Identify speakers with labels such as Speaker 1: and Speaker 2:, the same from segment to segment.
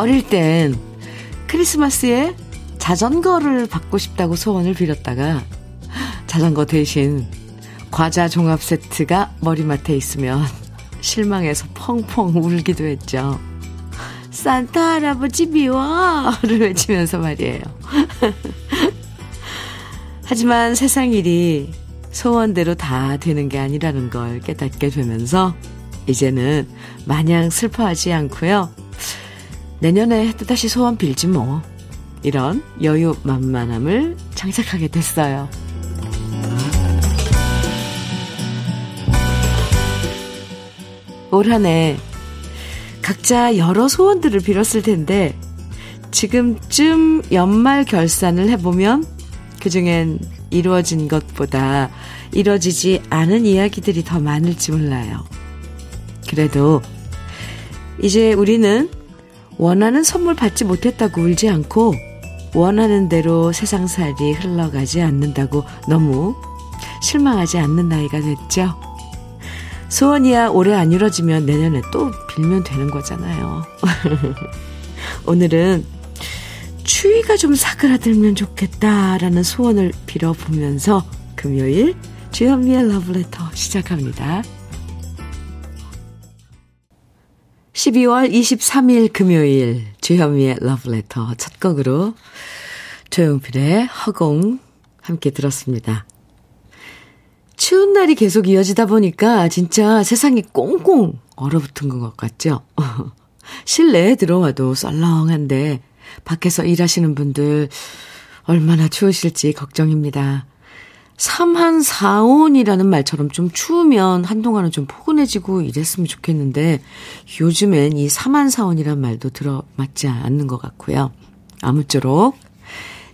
Speaker 1: 어릴 땐 크리스마스에 자전거를 받고 싶다고 소원을 빌었다가 자전거 대신 과자 종합 세트가 머리맡에 있으면 실망해서 펑펑 울기도 했죠. 산타 할아버지 미워를 외치면서 말이에요. 하지만 세상 일이 소원대로 다 되는 게 아니라는 걸 깨닫게 되면서 이제는 마냥 슬퍼하지 않고요. 내년에 또 다시 소원 빌지 뭐. 이런 여유 만만함을 장착하게 됐어요. 올 한 해 각자 여러 소원들을 빌었을 텐데 지금쯤 연말 결산을 해보면 그중엔 이루어진 것보다 이루어지지 않은 이야기들이 더 많을지 몰라요. 그래도 이제 우리는 원하는 선물 받지 못했다고 울지 않고 원하는 대로 세상살이 흘러가지 않는다고 너무 실망하지 않는 나이가 됐죠. 소원이야 올해 안 이뤄지면 내년에 또 빌면 되는 거잖아요. 오늘은 추위가 좀 사그라들면 좋겠다라는 소원을 빌어보면서 금요일 주현미의 러브레터 시작합니다. 12월 23일 금요일 주현미의 러브레터 첫 곡으로 조용필의 허공 함께 들었습니다. 추운 날이 계속 이어지다 보니까 진짜 세상이 꽁꽁 얼어붙은 것 같죠? 실내에 들어와도 썰렁한데 밖에서 일하시는 분들 얼마나 추우실지 걱정입니다. 삼한사온이라는 말처럼 좀 추우면 한동안은 좀 포근해지고 이랬으면 좋겠는데 요즘엔 이 삼한사온이란 말도 들어맞지 않는 것 같고요. 아무쪼록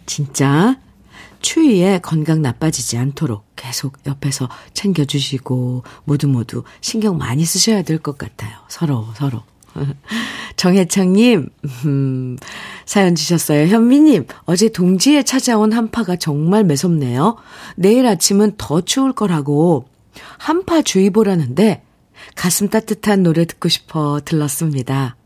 Speaker 1: 진짜 추위에 건강 나빠지지 않도록 계속 옆에서 챙겨주시고 모두 모두 신경 많이 쓰셔야 될 것 같아요. 서로 서로. 정혜창님, 음, 사연 주셨어요. 현미님, 어제 동지에 찾아온 한파가 정말 매섭네요. 내일 아침은 더 추울 거라고 한파주의보라는데 가슴 따뜻한 노래 듣고 싶어 들렀습니다.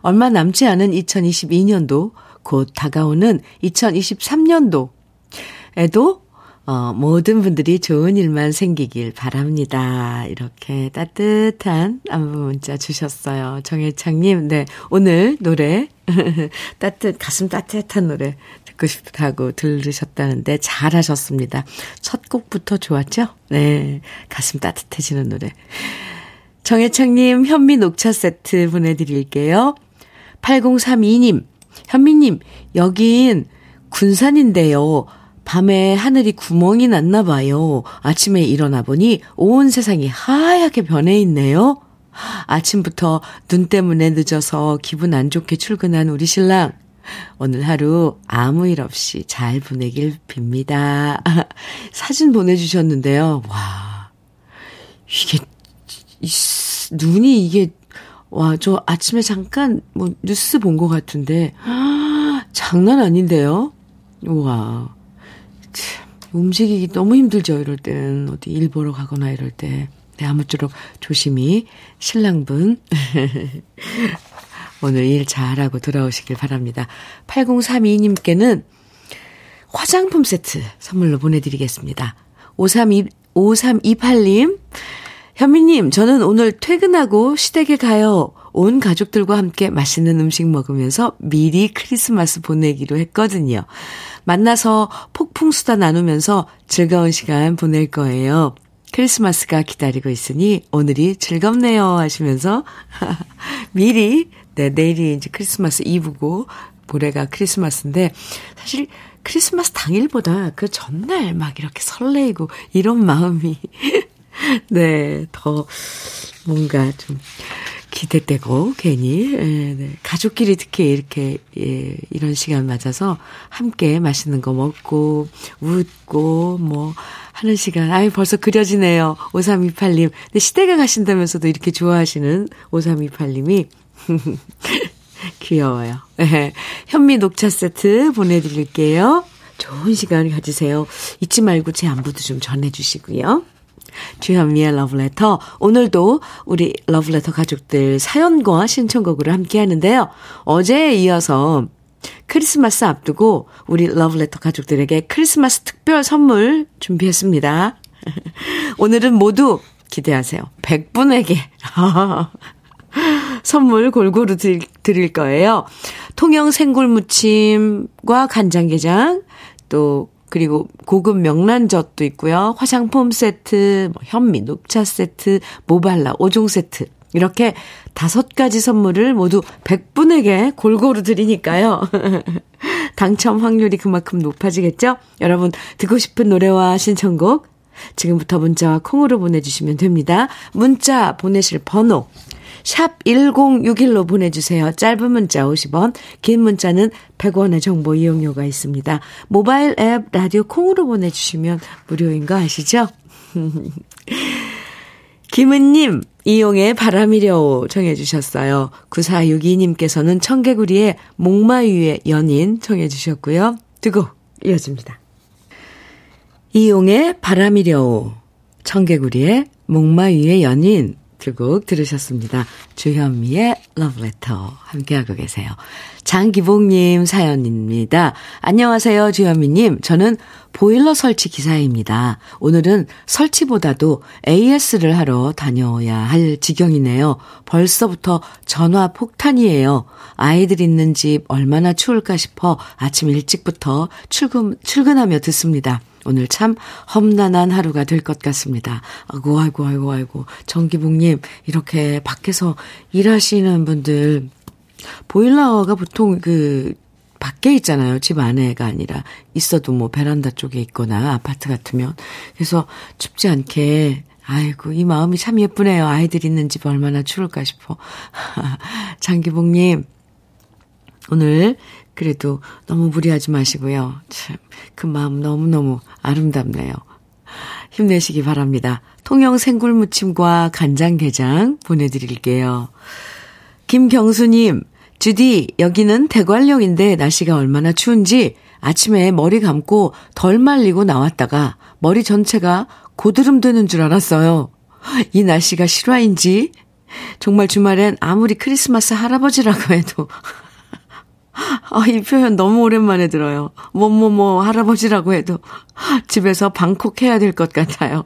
Speaker 1: 얼마 남지 않은 2022년도, 곧 다가오는 2023년도에도 어, 모든 분들이 좋은 일만 생기길 바랍니다. 이렇게 따뜻한 안부 문자 주셨어요. 정혜창님, 네. 오늘 노래, 따뜻, 가슴 따뜻한 노래 듣고 싶다고 들으셨다는데 잘하셨습니다. 첫 곡부터 좋았죠? 네. 가슴 따뜻해지는 노래. 정혜창님, 현미 녹차 세트 보내드릴게요. 8032님, 현미님, 여긴 군산인데요. 밤에 하늘이 구멍이 났나 봐요. 아침에 일어나 보니 온 세상이 하얗게 변해 있네요. 아침부터 눈 때문에 늦어서 기분 안 좋게 출근한 우리 신랑. 오늘 하루 아무 일 없이 잘 보내길 빕니다. 사진 보내주셨는데요. 와, 이게, 이, 눈이 이게, 와, 저 아침에 잠깐 뭐 뉴스 본 것 같은데, 장난 아닌데요? 우와. 움직이기 너무 힘들죠, 이럴 땐. 어디 일 보러 가거나 이럴 때. 네, 아무쪼록 조심히 신랑분. 오늘 일 잘하고 돌아오시길 바랍니다. 8032님께는 화장품 세트 선물로 보내드리겠습니다. 532, 5328님, 현미님, 저는 오늘 퇴근하고 시댁에 가요. 온 가족들과 함께 맛있는 음식 먹으면서 미리 크리스마스 보내기로 했거든요. 만나서 폭풍 수다 나누면서 즐거운 시간 보낼 거예요. 크리스마스가 기다리고 있으니 오늘이 즐겁네요 하시면서 미리 네 내일이 이제 크리스마스 이브고 모레가 크리스마스인데 사실 크리스마스 당일보다 그 전날 막 이렇게 설레이고 이런 마음이 네 더 뭔가 좀 기대되고 괜히 예, 네. 가족끼리 특히 이렇게 예, 이런 시간 맞아서 함께 맛있는 거 먹고 웃고 뭐 하는 시간 아유 벌써 그려지네요. 5328님. 근데 시댁에 가신다면서도 이렇게 좋아하시는 5328님이 귀여워요. 네. 현미 녹차 세트 보내드릴게요. 좋은 시간 가지세요. 잊지 말고 제 안부도 좀 전해주시고요. 주현미의 러브레터. 오늘도 우리 러브레터 가족들 사연과 신청곡으로 함께 하는데요. 어제에 이어서 크리스마스 앞두고 우리 러브레터 가족들에게 크리스마스 특별 선물 준비했습니다. 오늘은 모두 기대하세요. 100분에게 선물 골고루 드릴, 드릴 거예요. 통영 생굴무침과 간장게장, 또 그리고 고급 명란젓도 있고요. 화장품 세트, 뭐 현미, 녹차 세트, 모발라, 5종 세트. 이렇게 다섯 가지 선물을 모두 100분에게 골고루 드리니까요. 당첨 확률이 그만큼 높아지겠죠? 여러분, 듣고 싶은 노래와 신청곡, 지금부터 문자와 콩으로 보내주시면 됩니다. 문자 보내실 번호, 샵 1061로 보내주세요. 짧은 문자 50원, 긴 문자는 100원의 정보 이용료가 있습니다. 모바일 앱 라디오 콩으로 보내주시면 무료인 거 아시죠? 김은님, 이용의 바람이려 청해주셨어요. 9462님께서는 청개구리의 목마위의 연인 청해주셨고요. 두고 이어집니다. 이용의 바람이려 청개구리의 목마위의 연인 두 곡 들으셨습니다. 주현미의 러브레터 함께하고 계세요. 장기복님 사연입니다. 안녕하세요, 주현미님. 저는 보일러 설치 기사입니다. 오늘은 설치보다도 AS를 하러 다녀야 할 지경이네요. 벌써부터 전화 폭탄이에요. 아이들 있는 집 얼마나 추울까 싶어 아침 일찍부터 출근, 출근하며 듣습니다. 오늘 참 험난한 하루가 될 것 같습니다. 아이고, 아이고, 아이고, 아이고. 정기복님, 이렇게 밖에서 일하시는 분들, 보일러가 보통 그, 밖에 있잖아요. 집 안에가 아니라. 있어도 뭐 베란다 쪽에 있거나 아파트 같으면. 그래서 춥지 않게 아이고, 이 마음이 참 예쁘네요. 아이들 있는 집 얼마나 추울까 싶어. 장기복님, 오늘 그래도 너무 무리하지 마시고요. 참, 그 마음 너무너무 아름답네요. 힘내시기 바랍니다. 통영 생굴무침과 간장게장 보내드릴게요. 김경수님, 주디, 여기는 대관령인데 날씨가 얼마나 추운지 아침에 머리 감고 덜 말리고 나왔다가 머리 전체가 고드름 되는 줄 알았어요. 이 날씨가 실화인지 정말 주말엔 아무리 크리스마스 할아버지라고 해도 아, 이 표현 너무 오랜만에 들어요. 뭐뭐뭐 할아버지라고 해도 집에서 방콕 해야 될 것 같아요.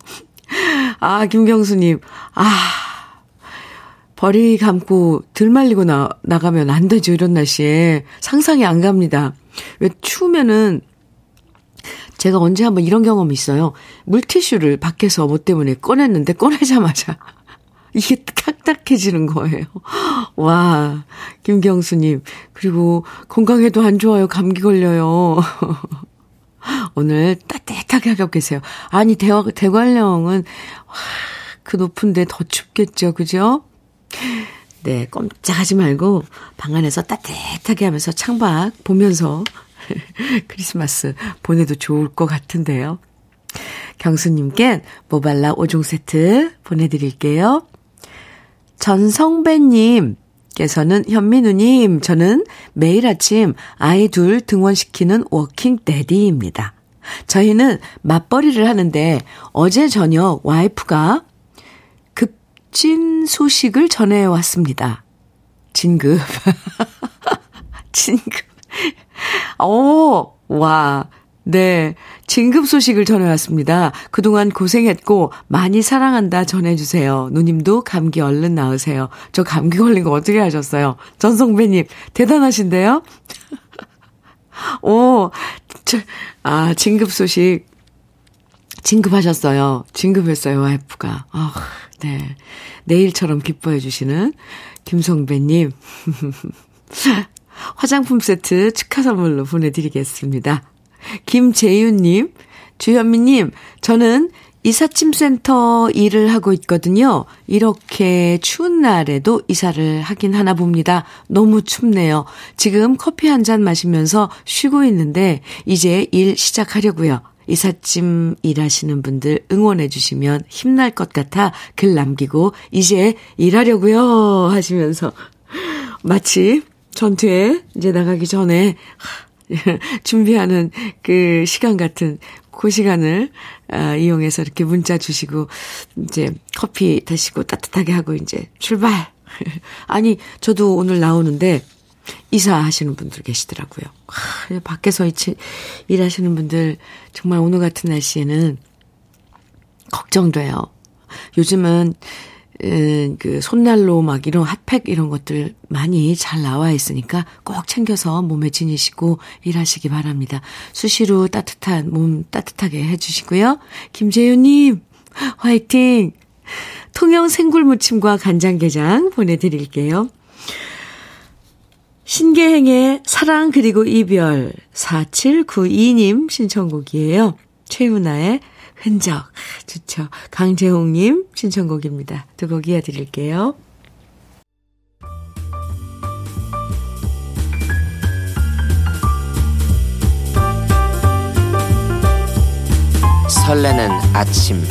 Speaker 1: 아, 김경수님. 아, 버리 감고 들 말리고 나, 나가면 안 되죠. 이런 날씨에. 상상이 안 갑니다. 왜 추우면은 제가 언제 한번 이런 경험이 있어요. 물티슈를 밖에서 뭐 때문에 꺼냈는데 꺼내자마자 이게 딱딱해지는 거예요. 와, 김경수님. 그리고 건강에도 안 좋아요. 감기 걸려요. 오늘 따뜻하게 하고 계세요. 아니, 대, 대관령은, 와, 그 높은데 더 춥겠죠. 그죠? 네, 꼼짝하지 말고 방 안에서 따뜻하게 하면서 창밖 보면서 크리스마스 보내도 좋을 것 같은데요. 경수님께 모발라 5종 세트 보내드릴게요. 전성배님, 께서는 현민우님, 저는 매일 아침 아이 둘 등원시키는 working daddy입니다. 저희는 맞벌이를 하는데 어제 저녁 와이프가 급진 소식을 전해왔습니다. 진급. 진급. 오, 와. 네. 진급 소식을 전해왔습니다. 그동안 고생했고 많이 사랑한다 전해주세요. 누님도 감기 얼른 나으세요. 저 감기 걸린 거 어떻게 하셨어요? 전성배님, 대단하신데요? 오, 저, 아, 진급 소식. 진급하셨어요. 진급했어요, 와이프가. 아, 네. 내일처럼 기뻐해 주시는 김성배님. 화장품 세트 축하 선물로 보내드리겠습니다. 김재윤님, 주현미님, 저는 이삿짐센터 일을 하고 있거든요. 이렇게 추운 날에도 이사를 하긴 하나 봅니다. 너무 춥네요. 지금 커피 한 잔 마시면서 쉬고 있는데 이제 일 시작하려고요. 이삿짐 일하시는 분들 응원해 주시면 힘날 것 같아 글 남기고 이제 일하려고요 하시면서 마치 전투에 이제 나가기 전에 준비하는 그 시간 같은 그 시간을 아, 이용해서 이렇게 문자 주시고 이제 커피 드시고 따뜻하게 하고 이제 출발. 아니 저도 오늘 나오는데 이사하시는 분들 계시더라고요. 하, 밖에서 일하시는 분들 정말 오늘 같은 날씨에는 걱정돼요. 요즘은 음, 그 손난로 막 이런 핫팩 이런 것들 많이 잘 나와 있으니까 꼭 챙겨서 몸에 지니시고 일하시기 바랍니다. 수시로 따뜻한 몸 따뜻하게 해주시고요. 김재윤님 화이팅! 통영 생굴무침과 간장게장 보내드릴게요. 신계행의 사랑 그리고 이별 4792님 신청곡이에요. 최윤아의 흔적. 좋죠. 강재홍님 신청곡입니다. 두 곡 이어드릴게요.
Speaker 2: 설레는 아침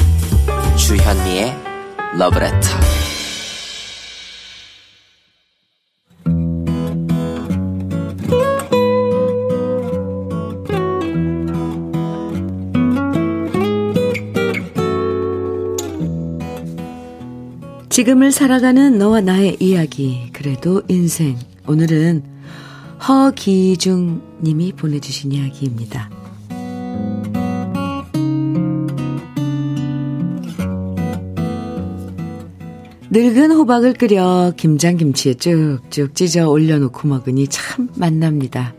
Speaker 2: 주현미의 러브레터
Speaker 1: 지금을 살아가는 너와 나의 이야기, 그래도 인생. 오늘은 허기중 님이 보내주신 이야기입니다. 늙은 호박을 끓여 김장김치에 쭉쭉 찢어 올려놓고 먹으니 참 맛납니다.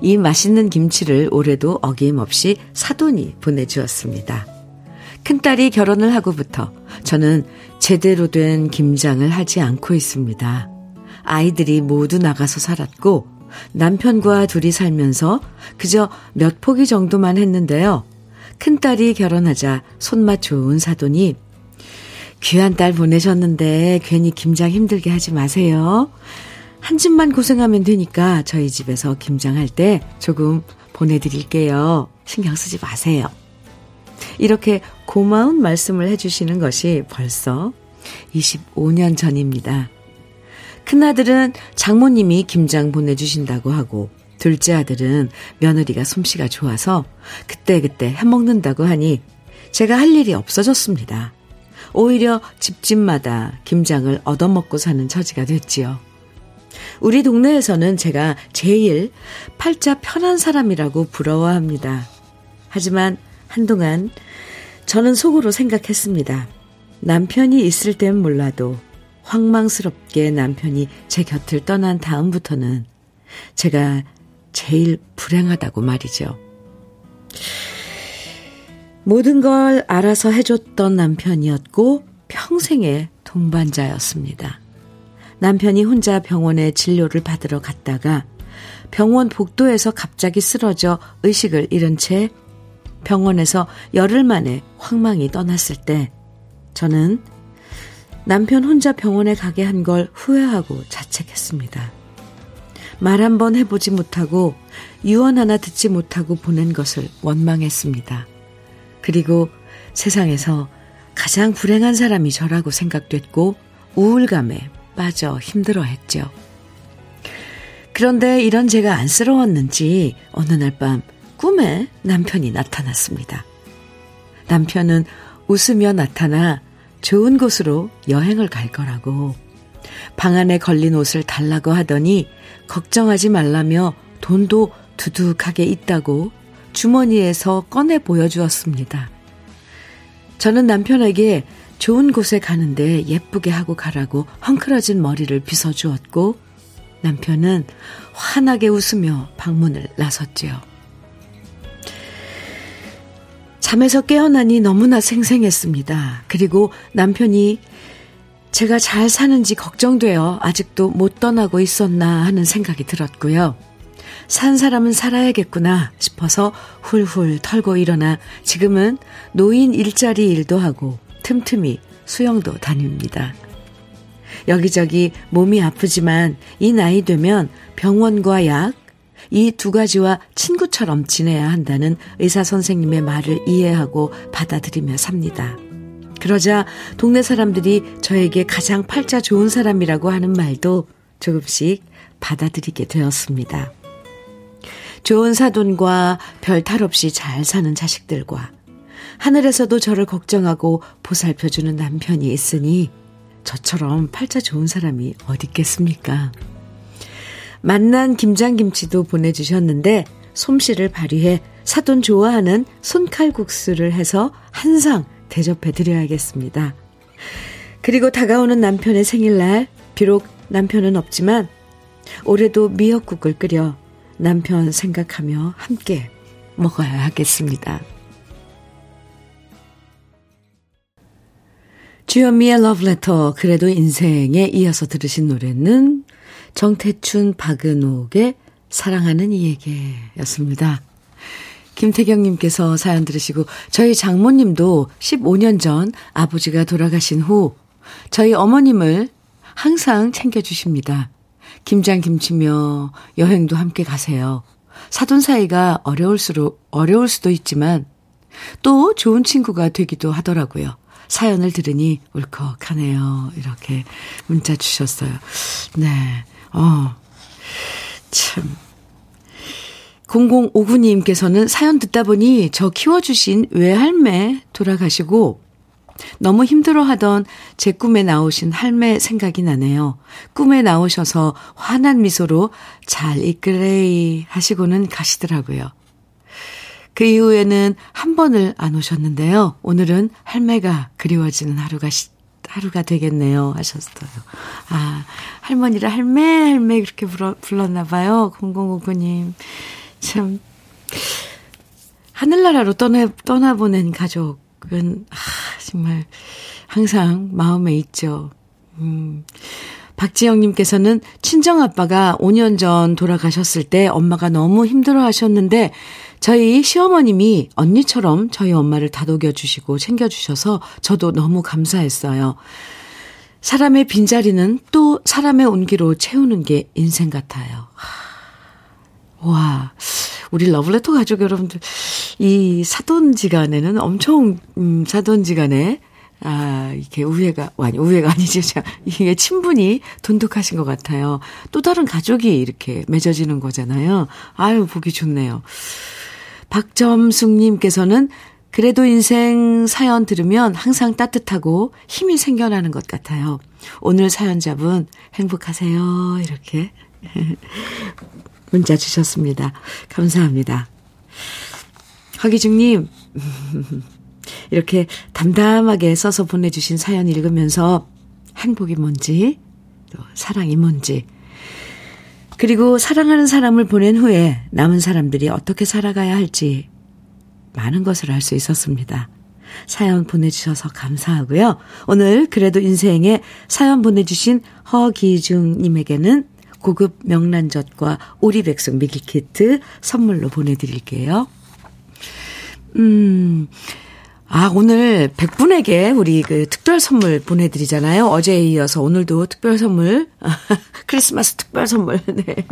Speaker 1: 이 맛있는 김치를 올해도 어김없이 사돈이 보내주었습니다. 큰딸이 결혼을 하고부터 저는 제대로 된 김장을 하지 않고 있습니다. 아이들이 모두 나가서 살았고 남편과 둘이 살면서 그저 몇 포기 정도만 했는데요. 큰딸이 결혼하자 손맛 좋은 사돈이 귀한 딸 보내셨는데 괜히 김장 힘들게 하지 마세요. 한 집만 고생하면 되니까 저희 집에서 김장할 때 조금 보내드릴게요. 신경 쓰지 마세요. 이렇게 고마운 말씀을 해주시는 것이 벌써 25년 전입니다. 큰아들은 장모님이 김장 보내주신다고 하고, 둘째 아들은 며느리가 솜씨가 좋아서 그때그때 해먹는다고 하니 제가 할 일이 없어졌습니다. 오히려 집집마다 김장을 얻어먹고 사는 처지가 됐지요. 우리 동네에서는 제가 제일 팔자 편한 사람이라고 부러워합니다. 하지만 한동안 저는 속으로 생각했습니다. 남편이 있을 땐 몰라도 황망스럽게 남편이 제 곁을 떠난 다음부터는 제가 제일 불행하다고 말이죠. 모든 걸 알아서 해줬던 남편이었고 평생의 동반자였습니다. 남편이 혼자 병원에 진료를 받으러 갔다가 병원 복도에서 갑자기 쓰러져 의식을 잃은 채 병원에서 열흘 만에 황망이 떠났을 때 저는 남편 혼자 병원에 가게 한 걸 후회하고 자책했습니다. 말 한 번 해보지 못하고 유언 하나 듣지 못하고 보낸 것을 원망했습니다. 그리고 세상에서 가장 불행한 사람이 저라고 생각됐고 우울감에 빠져 힘들어했죠. 그런데 이런 제가 안쓰러웠는지 어느 날 밤 꿈에 남편이 나타났습니다. 남편은 웃으며 나타나 좋은 곳으로 여행을 갈 거라고 방 안에 걸린 옷을 달라고 하더니 걱정하지 말라며 돈도 두둑하게 있다고 주머니에서 꺼내 보여주었습니다. 저는 남편에게 좋은 곳에 가는데 예쁘게 하고 가라고 헝클어진 머리를 빗어주었고 남편은 환하게 웃으며 방문을 나섰지요. 잠에서 깨어나니 너무나 생생했습니다. 그리고 남편이 제가 잘 사는지 걱정되어 아직도 못 떠나고 있었나 하는 생각이 들었고요. 산 사람은 살아야겠구나 싶어서 훌훌 털고 일어나 지금은 노인 일자리 일도 하고 틈틈이 수영도 다닙니다. 여기저기 몸이 아프지만 이 나이 되면 병원과 약, 이 두 가지와 친구처럼 지내야 한다는 의사 선생님의 말을 이해하고 받아들이며 삽니다. 그러자 동네 사람들이 저에게 가장 팔자 좋은 사람이라고 하는 말도 조금씩 받아들이게 되었습니다. 좋은 사돈과 별 탈 없이 잘 사는 자식들과 하늘에서도 저를 걱정하고 보살펴주는 남편이 있으니 저처럼 팔자 좋은 사람이 어디 있겠습니까? 만난 김장김치도 보내주셨는데 솜씨를 발휘해 사돈 좋아하는 손칼국수를 해서 한 상 대접해 드려야겠습니다. 그리고 다가오는 남편의 생일날 비록 남편은 없지만 올해도 미역국을 끓여 남편 생각하며 함께 먹어야 하겠습니다. 주현미의 러브레터 그래도 인생에 이어서 들으신 노래는 정태춘 박은옥의 사랑하는 이에게였습니다. 김태경님께서 사연 들으시고 저희 장모님도 15년 전 아버지가 돌아가신 후 저희 어머님을 항상 챙겨주십니다. 김장김치며 여행도 함께 가세요. 사돈 사이가 어려울수록, 어려울 수도 있지만 또 좋은 친구가 되기도 하더라고요. 사연을 들으니 울컥하네요. 이렇게 문자 주셨어요. 네. 어. 참. 0059님께서는 사연 듣다 보니 저 키워주신 외할매 돌아가시고 너무 힘들어하던 제 꿈에 나오신 할매 생각이 나네요. 꿈에 나오셔서 환한 미소로 잘 이끌레이 하시고는 가시더라고요. 그 이후에는 한 번을 안 오셨는데요. 오늘은 할매가 그리워지는 하루가 시, 하루가 되겠네요. 하셨어요. 아, 할머니를 할매, 할매 그렇게 불러, 불렀나 봐요. 0059님. 참, 하늘나라로 떠나, 떠나보낸 가족은, 아, 정말, 항상 마음에 있죠. 음. 박지영님께서는 친정아빠가 5년 전 돌아가셨을 때 엄마가 너무 힘들어 하셨는데 저희 시어머님이 언니처럼 저희 엄마를 다독여 주시고 챙겨주셔서 저도 너무 감사했어요. 사람의 빈자리는 또 사람의 온기로 채우는 게 인생 같아요. 와, 우리 러블레터 가족 여러분들, 이 사돈지간에는 엄청, 음, 사돈지간에, 아, 이게 우애가, 아니, 우애가 아니죠. 이게 친분이 돈독하신 것 같아요. 또 다른 가족이 이렇게 맺어지는 거잖아요. 아유, 보기 좋네요. 박점숙님께서는 그래도 인생 사연 들으면 항상 따뜻하고 힘이 생겨나는 것 같아요. 오늘 사연자분 행복하세요. 이렇게 문자 주셨습니다. 감사합니다. 허기중님, 이렇게 담담하게 써서 보내주신 사연 읽으면서 행복이 뭔지, 또 사랑이 뭔지, 그리고 사랑하는 사람을 보낸 후에 남은 사람들이 어떻게 살아가야 할지 많은 것을 알 수 있었습니다. 사연 보내주셔서 감사하고요. 오늘 그래도 인생에 사연 보내주신 허기중님에게는 고급 명란젓과 오리백숙 밀키트 선물로 보내드릴게요. 음, 아, 오늘 100분에게 우리 그 특별 선물 보내드리잖아요. 어제에 이어서 오늘도 특별 선물, 크리스마스 특별 선물. 네.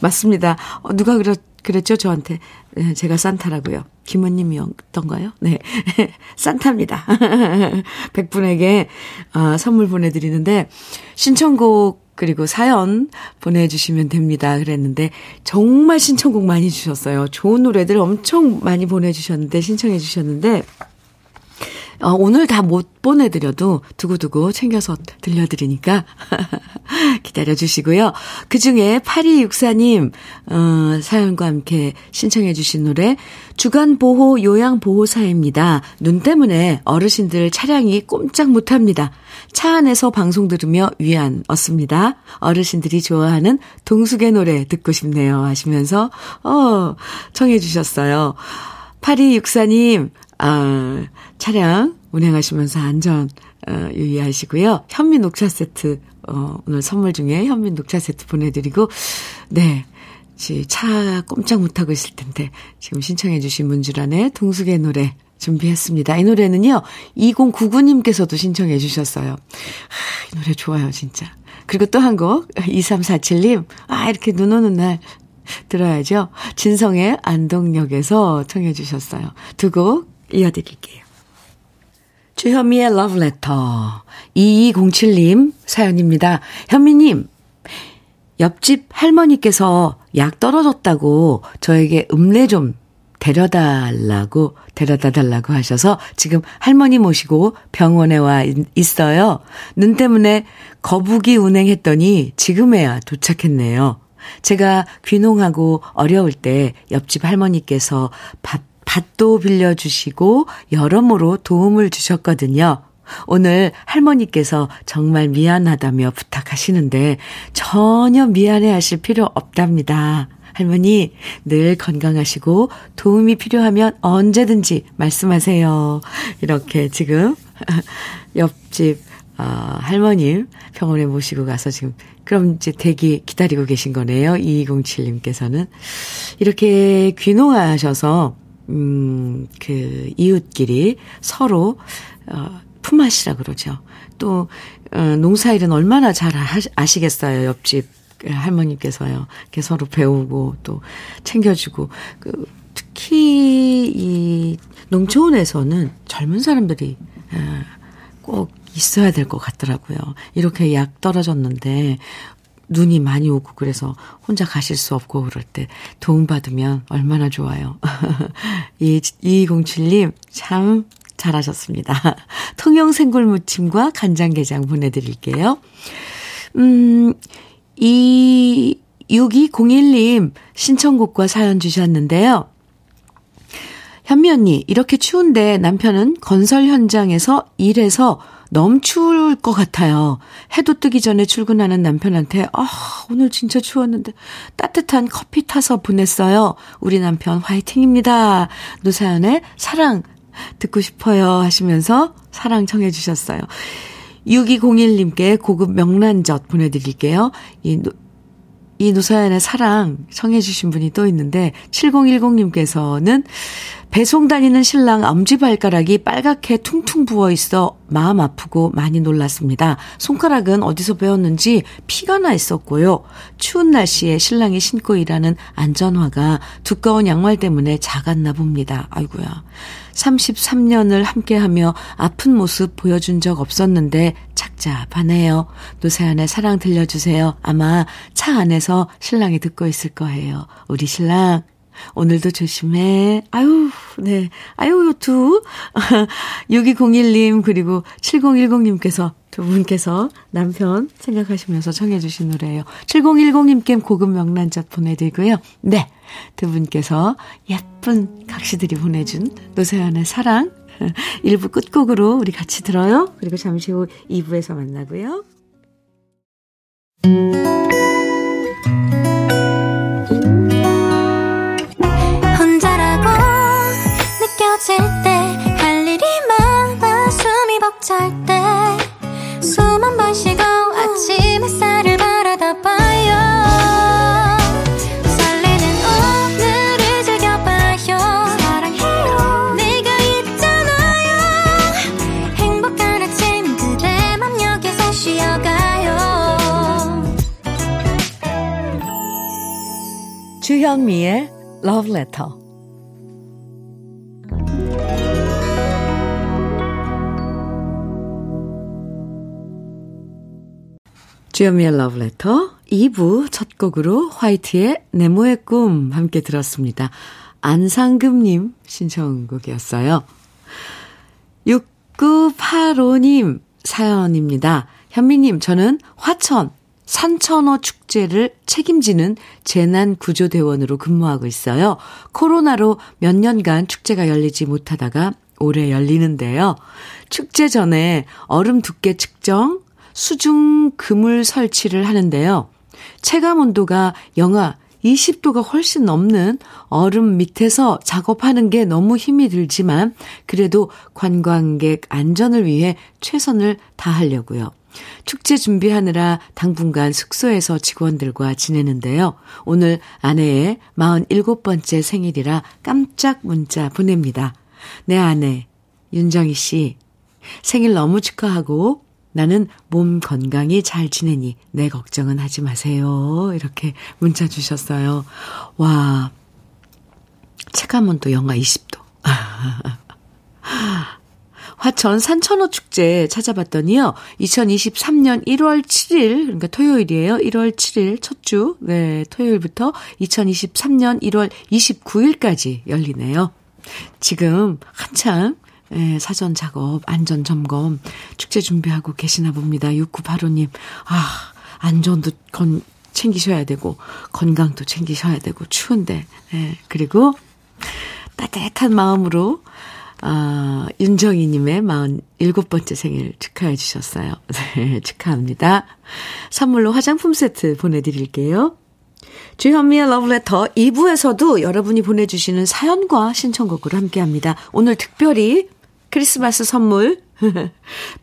Speaker 1: 맞습니다. 어, 누가 그랬, 그랬죠? 저한테. 네, 제가 산타라고요. 김원님이었던가요? 네. 산타입니다. 100분에게 어, 선물 보내드리는데, 신청곡 그리고 사연 보내주시면 됩니다. 그랬는데, 정말 신청곡 많이 주셨어요. 좋은 노래들 엄청 많이 보내주셨는데, 신청해 주셨는데, 어, 오늘 다 못 보내드려도 두고두고 챙겨서 들려드리니까 기다려 주시고요. 그 중에 8264님, 어, 사연과 함께 신청해 주신 노래, 주간보호 요양보호사입니다. 눈 때문에 어르신들 차량이 꼼짝 못합니다. 차 안에서 방송 들으며 위안 얻습니다. 어르신들이 좋아하는 동숙의 노래 듣고 싶네요. 하시면서, 어, 청해 주셨어요. 8264님, 아, 차량 운행하시면서 안전 어, 유의하시고요. 현미 녹차 세트 어, 오늘 선물 중에 현미 녹차 세트 보내드리고 네. 차 꼼짝 못하고 있을 텐데 지금 신청해 주신 문주란의 동숙의 노래 준비했습니다. 이 노래는요. 2099님께서도 신청해 주셨어요. 아, 이 노래 좋아요, 진짜. 그리고 또 한 곡, 2347님. 아, 이렇게 눈 오는 날 들어야죠. 진성의 안동역에서 청해 주셨어요. 두곡 이어드릴게요. 주현미의 러브레터 2207님 사연입니다. 현미님, 옆집 할머니께서 약 떨어졌다고 저에게 음례 좀 데려달라고, 데려다 달라고 하셔서 지금 할머니 모시고 병원에 와 있어요. 눈 때문에 거북이 운행했더니 지금에야 도착했네요. 제가 귀농하고 어려울 때 옆집 할머니께서 밥, 밭도 빌려주시고 여러모로 도움을 주셨거든요. 오늘 할머니께서 정말 미안하다며 부탁하시는데 전혀 미안해 하실 필요 없답니다. 할머니, 늘 건강하시고 도움이 필요하면 언제든지 말씀하세요. 이렇게 지금 옆집 어, 할머님 병원에 모시고 가서 지금 그럼 이제 대기 기다리고 계신 거네요. 2207님께서는 이렇게 귀농하셔서 음, 그 이웃끼리 서로 어, 품앗이라 그러죠. 또 어, 농사일은 얼마나 잘 아시겠어요. 옆집 할머니께서요. 이렇게 서로 배우고 또 챙겨주고 그 특히 이 농촌에서는 젊은 사람들이 꼭 있어야 될 것 같더라고요. 이렇게 약 떨어졌는데 눈이 많이 오고 그래서 혼자 가실 수 없고 그럴 때 도움받으면 얼마나 좋아요. 이, 2207님 참 잘하셨습니다. 통영 생굴무침과 간장게장 보내드릴게요. 음, 이 6201님 신청곡과 사연 주셨는데요. 현미 언니, 이렇게 추운데 남편은 건설 현장에서 일해서 너무 추울 것 같아요. 해도 뜨기 전에 출근하는 남편한테, 아, 오늘 진짜 추웠는데 따뜻한 커피 타서 보냈어요. 우리 남편 화이팅입니다. 노사연의 사랑 듣고 싶어요 하시면서 사랑 청해 주셨어요. 6201님께 고급 명란젓 보내드릴게요. 이, 이 노사연의 사랑 청해주신 분이 또 있는데, 7010님께서는 배송 다니는 신랑 엄지발가락이 빨갛게 퉁퉁 부어 있어 마음 아프고 많이 놀랐습니다. 손가락은 어디서 배웠는지 피가 나 있었고요. 추운 날씨에 신랑이 신고 일하는 안전화가 두꺼운 양말 때문에 작았나 봅니다. 아이고야. 33년을 함께하며 아픈 모습 보여준 적 없었는데 착잡하네요. 노세연의 사랑 들려주세요. 아마 차 안에서 신랑이 듣고 있을 거예요. 우리 신랑 오늘도 조심해. 아유, 네. 아유, 요투. 6201님, 그리고 7010님께서 두 분께서 남편 생각하시면서 청해주신 노래예요. 7010님께 고급 명란젓 보내드리고요. 네. 두 분께서 예쁜 각시들이 보내준 노세연의 사랑 1부 끝곡으로 우리 같이 들어요. 그리고 잠시 후 2부에서 만나고요. 혼자라고 느껴질 때 주현미의 Love Letter. 주현미의 Love Letter 2부 첫 곡으로 화이트의 네모의 꿈 함께 들었습니다. 안상금님 신청곡이었어요. 6985님 사연입니다. 현미님, 저는 화천 산천어 축제를 책임지는 재난구조대원으로 근무하고 있어요. 코로나로 몇 년간 축제가 열리지 못하다가 올해 열리는데요. 축제 전에 얼음 두께 측정, 수중 그물 설치를 하는데요. 체감 온도가 영하 20도가 훨씬 넘는 얼음 밑에서 작업하는 게 너무 힘이 들지만 그래도 관광객 안전을 위해 최선을 다하려고요. 축제 준비하느라 당분간 숙소에서 직원들과 지내는데요. 오늘 아내의 47번째 생일이라 깜짝 문자 보냅니다. 내 아내, 윤정희 씨, 생일 너무 축하하고 나는 몸 건강히 잘 지내니 내 걱정은 하지 마세요. 이렇게 문자 주셨어요. 와, 체감온도 영하 20도. 화천 산천어 축제 찾아봤더니요. 2023년 1월 7일, 그러니까 토요일이에요. 1월 7일 첫 주, 네, 토요일부터 2023년 1월 29일까지 열리네요. 지금 한창 예, 사전 작업, 안전 점검, 축제 준비하고 계시나 봅니다. 6985님. 아, 안전도 건, 챙기셔야 되고, 건강도 챙기셔야 되고, 추운데. 예, 그리고 따뜻한 마음으로 아, 윤정희님의 47번째 생일 축하해 주셨어요. 네, 축하합니다. 선물로 화장품 세트 보내드릴게요. 주현미의 러브레터 2부에서도 여러분이 보내주시는 사연과 신청곡으로 함께 합니다. 오늘 특별히 크리스마스 선물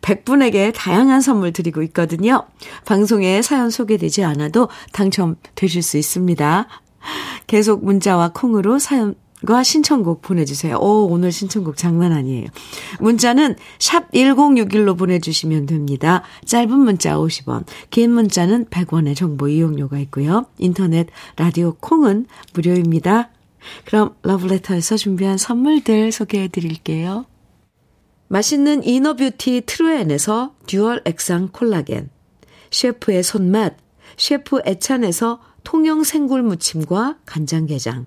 Speaker 1: 100분에게 다양한 선물 드리고 있거든요. 방송에 사연 소개되지 않아도 당첨되실 수 있습니다. 계속 문자와 콩으로 사연 과 신청곡 보내주세요. 오, 오늘 신청곡 장난 아니에요. 문자는 샵 1061로 보내주시면 됩니다. 짧은 문자 50원, 긴 문자는 100원의 정보 이용료가 있고요. 인터넷, 라디오 콩은 무료입니다. 그럼 러브레터에서 준비한 선물들 소개해 드릴게요. 맛있는 inner beauty 트루엔에서 dual 액상 콜라겐, 셰프의 손맛, 셰프 애찬에서 통영 생굴 무침과 간장게장,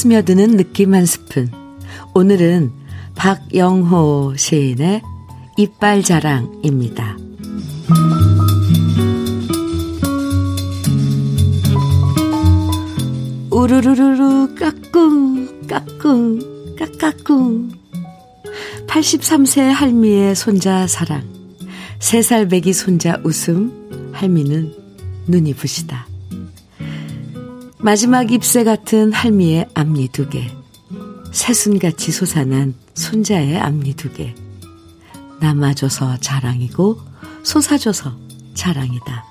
Speaker 1: 스며드는 느낌 한 스푼. 오늘은 박영호 시인의 이빨 자랑입니다. 우르르르르 까꿍 까꿍 까까꿍 83세 할미의 손자 사랑 3살 배기 손자 웃음 할미는 눈이 부시다. 마지막 잎새 같은 할미의 앞니 두 개. 새순같이 솟아난 손자의 앞니 두 개. 남아줘서 자랑이고 솟아줘서 자랑이다.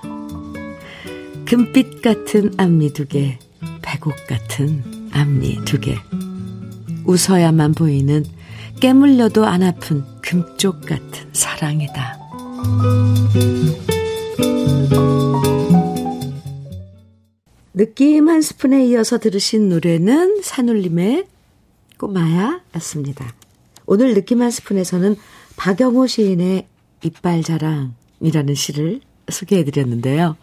Speaker 1: 금빛 같은 앞니 두 개, 백옥 같은 앞니 두 개. 웃어야만 보이는 깨물려도 안 아픈 금쪽 같은 사랑이다. 느낌 한 스푼에 이어서 들으신 노래는 산울림의 꼬마야 였습니다. 오늘 느낌 한 스푼에서는 박영호 시인의 이빨 자랑이라는 시를 소개해 드렸는데요.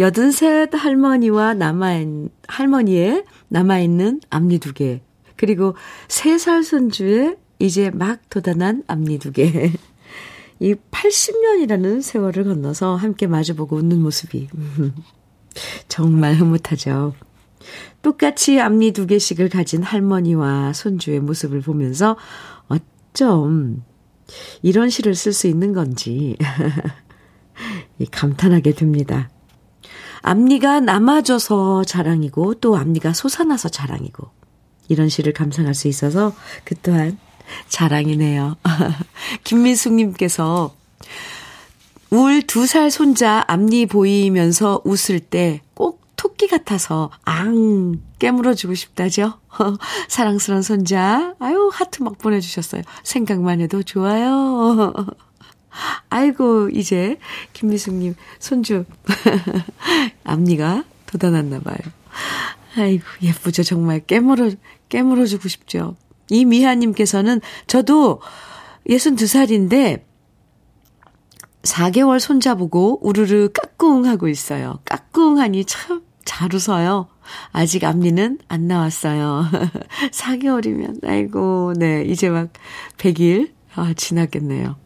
Speaker 1: 여든셋 할머니와 남아있, 할머니의 남아있는 앞니 두 개, 그리고 세 살 손주의 이제 막 도단한 앞니 두 개. 이 80년이라는 세월을 건너서 함께 마주보고 웃는 모습이 정말 흐뭇하죠. 똑같이 앞니 두 개씩을 가진 할머니와 손주의 모습을 보면서 어쩜 이런 시를 쓸 수 있는 건지 감탄하게 됩니다. 앞니가 남아져서 자랑이고 또 앞니가 솟아나서 자랑이고 이런 시를 감상할 수 있어서 그 또한 자랑이네요. 김민숙님께서 울 두 살 손자 앞니 보이면서 웃을 때 꼭 토끼 같아서 앙 깨물어주고 싶다죠. 사랑스러운 손자. 아유 하트 막 보내주셨어요. 생각만 해도 좋아요. 아이고 이제 김미숙님 손주 앞니가 돋아났나 봐요. 아이고 예쁘죠 정말 깨물어 깨물어주고 싶죠. 이미하님께서는 저도 62살인데 4개월 손자보고 우르르 까꿍 하고 있어요. 까꿍 하니 참 잘 웃어요. 아직 앞니는 안 나왔어요. 4개월이면, 아이고, 네, 이제 막 100일, 아, 지났겠네요.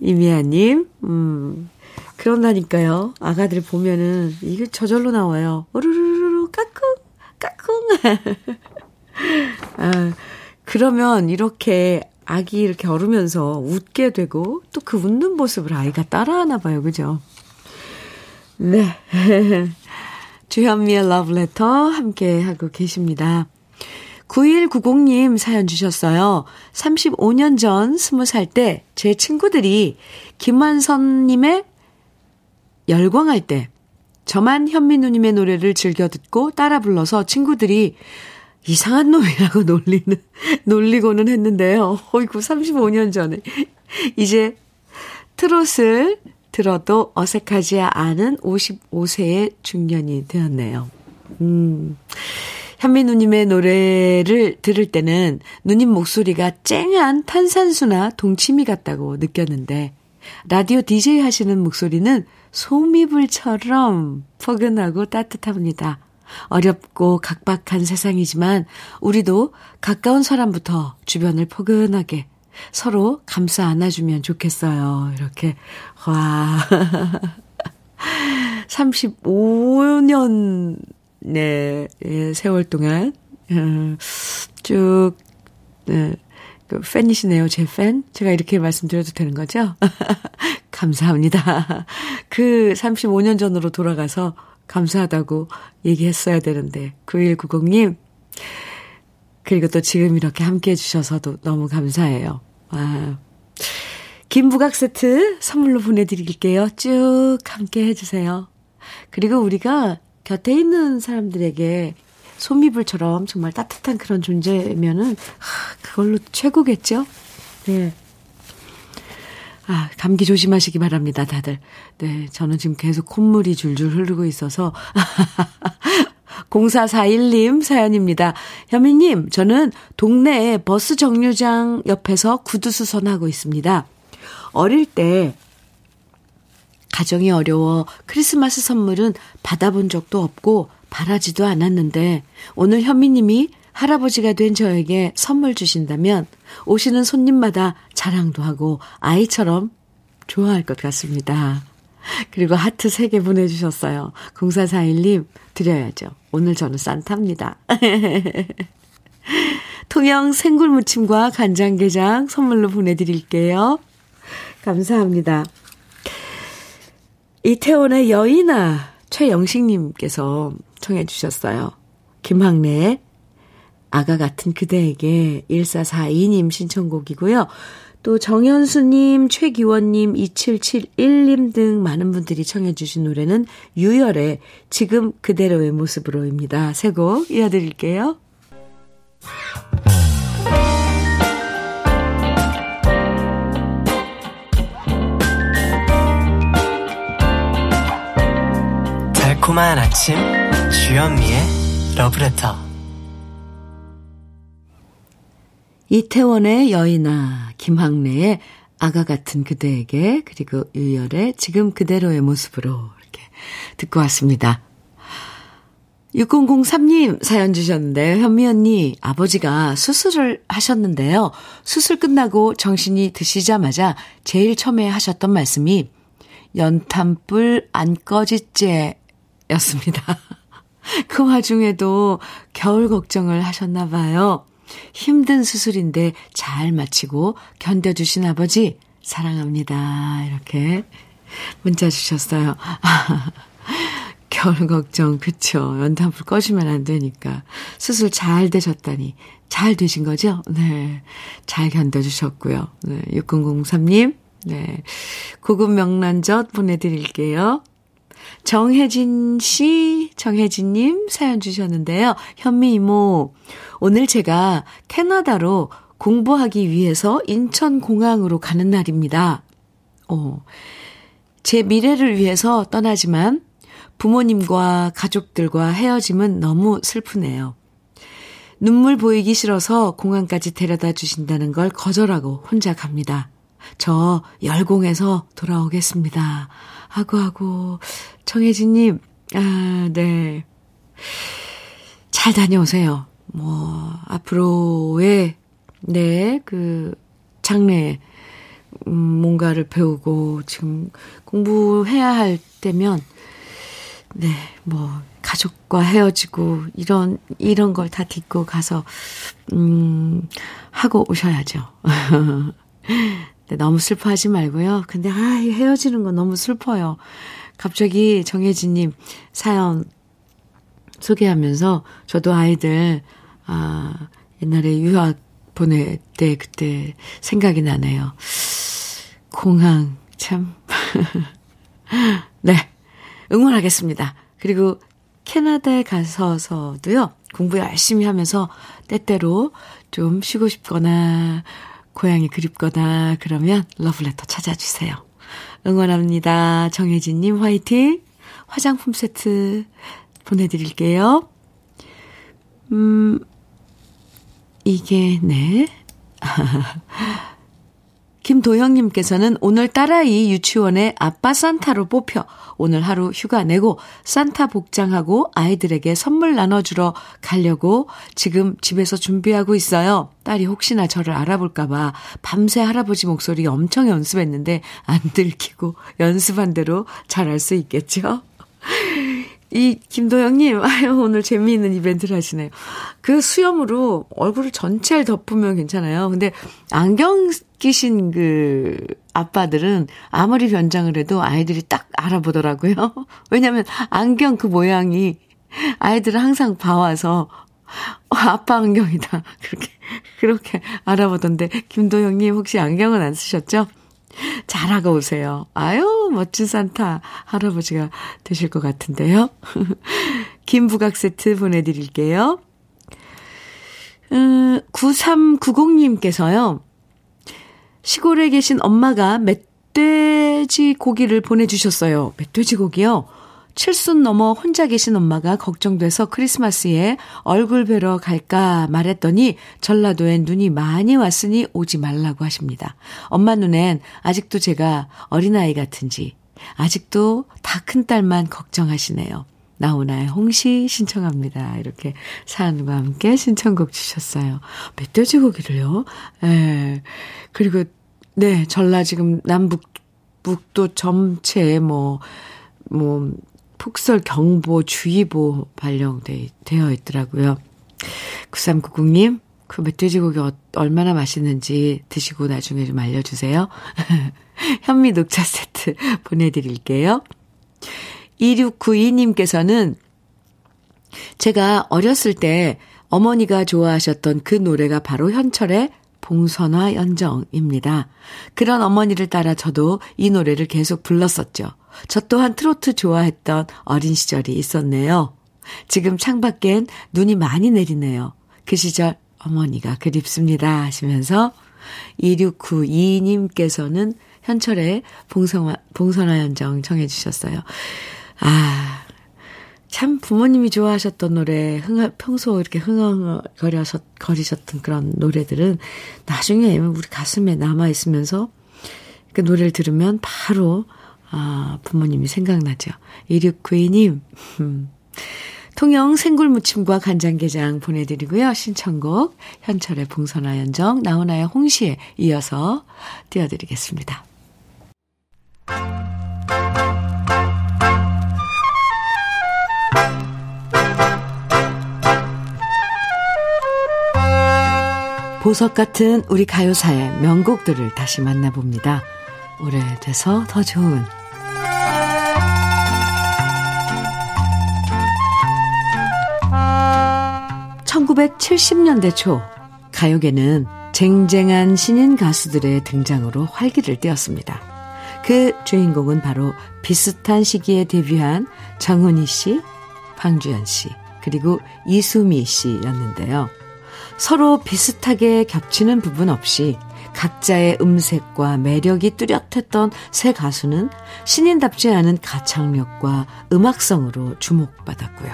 Speaker 1: 이미아님, 음, 그런다니까요. 아가들 보면은, 이게 저절로 나와요. 우르르르, 까꿍, 까꿍. 아, 그러면 이렇게 아기 이렇게 얼으면서 웃게 되고 또 그 웃는 모습을 아이가 따라하나 봐요. 그죠? 네. 주현미의 러브레터 함께 하고 계십니다. 9190님 사연 주셨어요. 35년 전 20살 때 제 친구들이 김완선님의 열광할 때 저만 현민우님의 노래를 즐겨 듣고 따라 불러서 친구들이 이상한 놈이라고 놀리는, 놀리고는 했는데요. 어이구, 35년 전에. 이제 트롯을 들어도 어색하지 않은 55세의 중년이 되었네요. 음. 현민우님의 노래를 들을 때는 누님 목소리가 쨍한 탄산수나 동치미 같다고 느꼈는데, 라디오 DJ 하시는 목소리는 소미불처럼 포근하고 따뜻합니다. 어렵고 각박한 세상이지만 우리도 가까운 사람부터 주변을 포근하게 서로 감싸 안아주면 좋겠어요. 이렇게, 와. 35년, 네, 예, 세월 동안, 어, 쭉, 네, 그 팬이시네요, 제 팬. 제가 이렇게 말씀드려도 되는 거죠? 감사합니다. 그 35년 전으로 돌아가서 감사하다고 얘기했어야 되는데, 9190님, 그리고 또 지금 이렇게 함께 해주셔서도 너무 감사해요. 아. 김부각 세트 선물로 보내드릴게요. 쭉 함께 해주세요. 그리고 우리가 곁에 있는 사람들에게 소미불처럼 정말 따뜻한 그런 존재면은, 하, 그걸로 최고겠죠? 네. 아, 감기 조심하시기 바랍니다, 다들. 네, 저는 지금 계속 콧물이 줄줄 흐르고 있어서. 0441님 사연입니다. 현미님, 저는 동네 버스 정류장 옆에서 구두수선하고 있습니다. 어릴 때 가정이 어려워 크리스마스 선물은 받아본 적도 없고 바라지도 않았는데 오늘 현미님이 할아버지가 된 저에게 선물 주신다면 오시는 손님마다 자랑도 하고 아이처럼 좋아할 것 같습니다. 그리고 하트 3개 보내주셨어요. 0441님, 드려야죠. 오늘 저는 산타입니다. 통영 생굴무침과 간장게장 선물로 보내드릴게요. 감사합니다. 이태원의 여인아 최영식님께서 청해 주셨어요. 김학래의 아가 같은 그대에게 1442님 신청곡이고요. 또 정현수님, 최기원님, 2771님 등 많은 분들이 청해주신 노래는 유열의 지금 그대로의 모습으로입니다. 새 곡 이어드릴게요.
Speaker 2: 달콤한 아침 주현미의 러브레터
Speaker 1: 이태원의 여인아, 김학래의 아가 같은 그대에게, 그리고 유열의 지금 그대로의 모습으로 이렇게 듣고 왔습니다. 6003님 사연 주셨는데 현미 언니 아버지가 수술을 하셨는데요. 수술 끝나고 정신이 드시자마자 제일 처음에 하셨던 말씀이 연탄불 안 꺼지째 였습니다. 그 와중에도 겨울 걱정을 하셨나 봐요. 힘든 수술인데 잘 마치고 견뎌주신 아버지 사랑합니다. 이렇게 문자 주셨어요. 겨울 걱정, 그쵸. 연탄불 꺼지면 안 되니까. 수술 잘 되셨다니. 잘 되신 거죠? 네. 잘 견뎌주셨고요. 네. 6003님, 네. 고급 명란젓 보내드릴게요. 정혜진 씨, 정혜진님 사연 주셨는데요. 현미 이모, 오늘 제가 캐나다로 공부하기 위해서 인천공항으로 가는 날입니다. 어, 제 미래를 위해서 떠나지만 부모님과 가족들과 헤어짐은 너무 슬프네요. 눈물 보이기 싫어서 공항까지 데려다 주신다는 걸 거절하고 혼자 갑니다. 저 열공해서 돌아오겠습니다. 하고 하고 정혜진님 아 네. 잘 다녀오세요. 뭐 앞으로의 네 그 장래 음, 뭔가를 배우고 지금 공부해야 할 때면 네, 뭐, 가족과 헤어지고, 이런, 이런 걸 다 딛고 가서, 음, 하고 오셔야죠. 네, 너무 슬퍼하지 말고요. 근데, 아, 헤어지는 건 너무 슬퍼요. 갑자기 정혜진님 사연 소개하면서 저도 아이들, 아, 옛날에 유학 보낼 때 그때 생각이 나네요. 공항, 참. 네. 응원하겠습니다. 그리고 캐나다에 가서서도요, 공부 열심히 하면서 때때로 좀 쉬고 싶거나, 고향이 그립거나, 그러면 러브레터 찾아주세요. 응원합니다. 정혜진님 화이팅! 화장품 세트 보내드릴게요. 음, 이게, 네. 김도영님께서는 오늘 딸아이 유치원에 아빠 산타로 뽑혀 오늘 하루 휴가 내고 산타 복장하고 아이들에게 선물 나눠주러 가려고 지금 집에서 준비하고 있어요. 딸이 혹시나 저를 알아볼까봐 밤새 할아버지 목소리 엄청 연습했는데 안 들키고 연습한 대로 잘할 수 있겠죠? 이 김도영님, 아유, 오늘 재미있는 이벤트를 하시네요. 그 수염으로 얼굴을 전체를 덮으면 괜찮아요. 근데 안경 끼신 그 아빠들은 아무리 변장을 해도 아이들이 딱 알아보더라고요. 왜냐면 안경 그 모양이 아이들은 항상 봐와서 어, 아빠 안경이다. 그렇게, 그렇게 알아보던데, 김도영님 혹시 안경은 안 쓰셨죠? 잘하고 오세요. 아유, 멋진 산타 할아버지가 되실 것 같은데요. 김부각 세트 보내드릴게요. 음, 9390님께서요. 시골에 계신 엄마가 멧돼지 고기를 보내주셨어요. 멧돼지 고기요? 칠순 넘어 혼자 계신 엄마가 걱정돼서 크리스마스에 얼굴 뵈러 갈까 말했더니 전라도엔 눈이 많이 왔으니 오지 말라고 하십니다. 엄마 눈엔 아직도 제가 어린아이 같은지 아직도 다 큰 딸만 걱정하시네요. 나훈아의 홍시 신청합니다. 이렇게 사연과 함께 신청곡 주셨어요. 멧돼지 고기를요? 예. 그리고, 네, 전라 지금 남북, 북도 전체 뭐, 뭐, 폭설 경보, 주의보 발령돼, 되어 있더라고요. 9390님, 그 멧돼지 고기 어, 얼마나 맛있는지 드시고 나중에 좀 알려주세요. 현미 녹차 세트 보내드릴게요. 2692님께서는 제가 어렸을 때 어머니가 좋아하셨던 그 노래가 바로 현철의 봉선화 연정입니다. 그런 어머니를 따라 저도 이 노래를 계속 불렀었죠. 저 또한 트로트 좋아했던 어린 시절이 있었네요. 지금 창밖엔 눈이 많이 내리네요. 그 시절 어머니가 그립습니다 하시면서 2692님께서는 현철의 봉성화, 봉선화 연정 청해 주셨어요. 아, 참 부모님이 좋아하셨던 노래, 흥, 평소 이렇게 흥얼거리셨던 그런 노래들은 나중에 우리 가슴에 남아있으면서 그 노래를 들으면 바로 아, 부모님이 생각나죠. 2692님, 음. 통영 생굴무침과 간장게장 보내드리고요. 신청곡 현철의 봉선화 연정 나훈아의 홍시에 이어서 띄워드리겠습니다. 보석 같은 우리 가요사의 명곡들을 다시 만나봅니다. 오래돼서 더 좋은 1970년대 초 가요계는 쟁쟁한 신인 가수들의 등장으로 활기를 띄었습니다. 그 주인공은 바로 비슷한 시기에 데뷔한 정은희 씨, 방주연 씨, 그리고 이수미 씨였는데요. 서로 비슷하게 겹치는 부분 없이 각자의 음색과 매력이 뚜렷했던 새 가수는 신인답지 않은 가창력과 음악성으로 주목받았고요.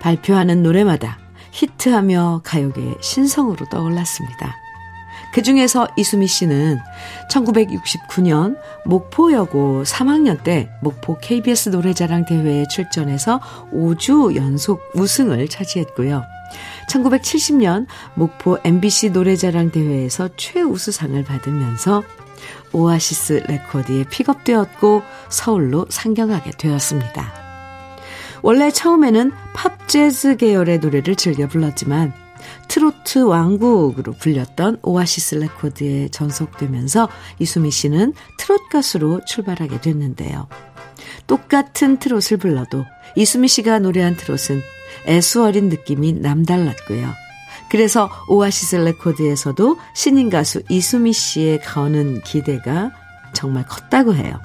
Speaker 1: 발표하는 노래마다 히트하며 가요계의 신성으로 떠올랐습니다. 그 중에서 이수미 씨는 1969년 목포여고 3학년 때 목포 KBS 노래자랑 대회에 출전해서 5주 연속 우승을 차지했고요. 1970년 목포 MBC 노래자랑 대회에서 최우수상을 받으면서 오아시스 레코드에 픽업되었고 서울로 상경하게 되었습니다. 원래 처음에는 팝 재즈 계열의 노래를 즐겨 불렀지만 트로트 왕국으로 불렸던 오아시스 레코드에 전속되면서 이수미 씨는 트롯 가수로 출발하게 됐는데요. 똑같은 트롯을 불러도 이수미 씨가 노래한 트롯은 애수 어린 느낌이 남달랐고요. 그래서 오아시스 레코드에서도 신인 가수 이수미 씨의 거는 기대가 정말 컸다고 해요.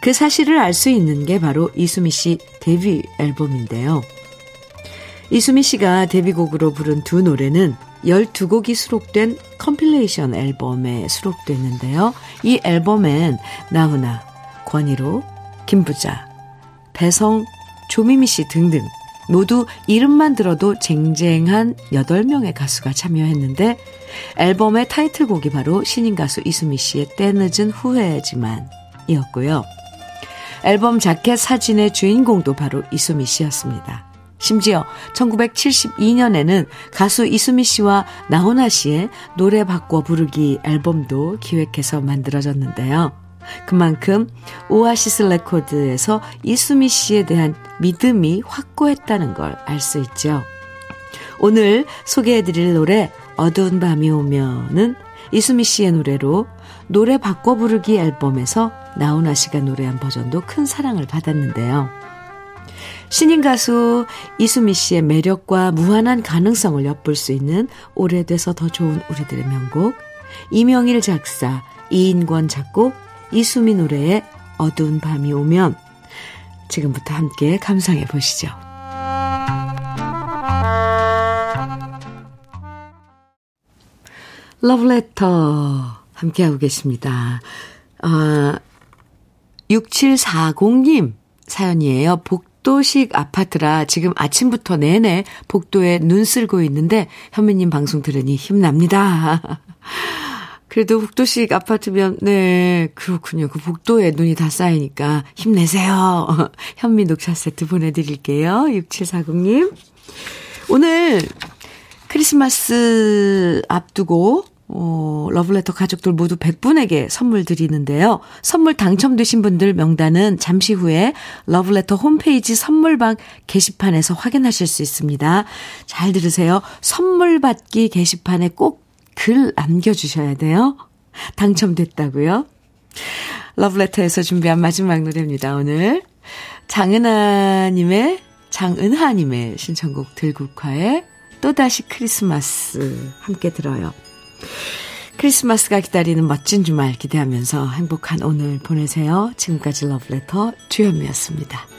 Speaker 1: 그 사실을 알 수 있는 게 바로 이수미 씨 데뷔 앨범인데요. 이수미 씨가 데뷔곡으로 부른 두 노래는 12곡이 수록된 compilation 앨범에 수록됐는데요. 이 앨범엔 나훈아, 권희로, 김부자, 배성, 조미미 씨 등등 모두 이름만 들어도 쟁쟁한 8명의 가수가 참여했는데 앨범의 타이틀곡이 바로 신인 가수 이수미 씨의 때늦은 후회지만 이었고요. 앨범 자켓 사진의 주인공도 바로 이수미 씨였습니다. 심지어 1972년에는 가수 이수미 씨와 나훈아 씨의 노래 바꿔 부르기 앨범도 기획해서 만들어졌는데요. 그만큼 오아시스 레코드에서 이수미 씨에 대한 믿음이 확고했다는 걸 알 수 있죠. 오늘 소개해드릴 노래 어두운 밤이 오면은 이수미 씨의 노래로 노래 바꿔 부르기 앨범에서 나훈아 씨가 노래한 버전도 큰 사랑을 받았는데요. 신인 가수 이수미 씨의 매력과 무한한 가능성을 엿볼 수 있는 오래돼서 더 좋은 우리들의 명곡 이명일 작사, 이인권 작곡, 이수미 노래의 어두운 밤이 오면 지금부터 함께 감상해 보시죠. 러브레터 함께하고 계십니다. 아, 6740님 사연이에요. 복도식 아파트라 지금 아침부터 내내 복도에 눈 쓸고 있는데 현미님 방송 들으니 힘납니다. 그래도 복도식 아파트면, 네, 그렇군요. 그 복도에 눈이 다 쌓이니까 힘내세요. 현미 녹차 세트 보내드릴게요. 6740님. 오늘 크리스마스 앞두고 어, 러블레터 가족들 모두 100분에게 선물 드리는데요. 선물 당첨되신 분들 명단은 잠시 후에 러블레터 홈페이지 선물방 게시판에서 확인하실 수 있습니다. 잘 들으세요. 선물 받기 게시판에 꼭 글 남겨주셔야 돼요. 당첨됐다고요? 러블레터에서 준비한 마지막 노래입니다, 오늘. 장은하님의, 장은하님의 신청곡 들국화의 또다시 크리스마스 함께 들어요. 크리스마스가 기다리는 멋진 주말 기대하면서 행복한 오늘 보내세요. 지금까지 러브레터 주현미였습니다.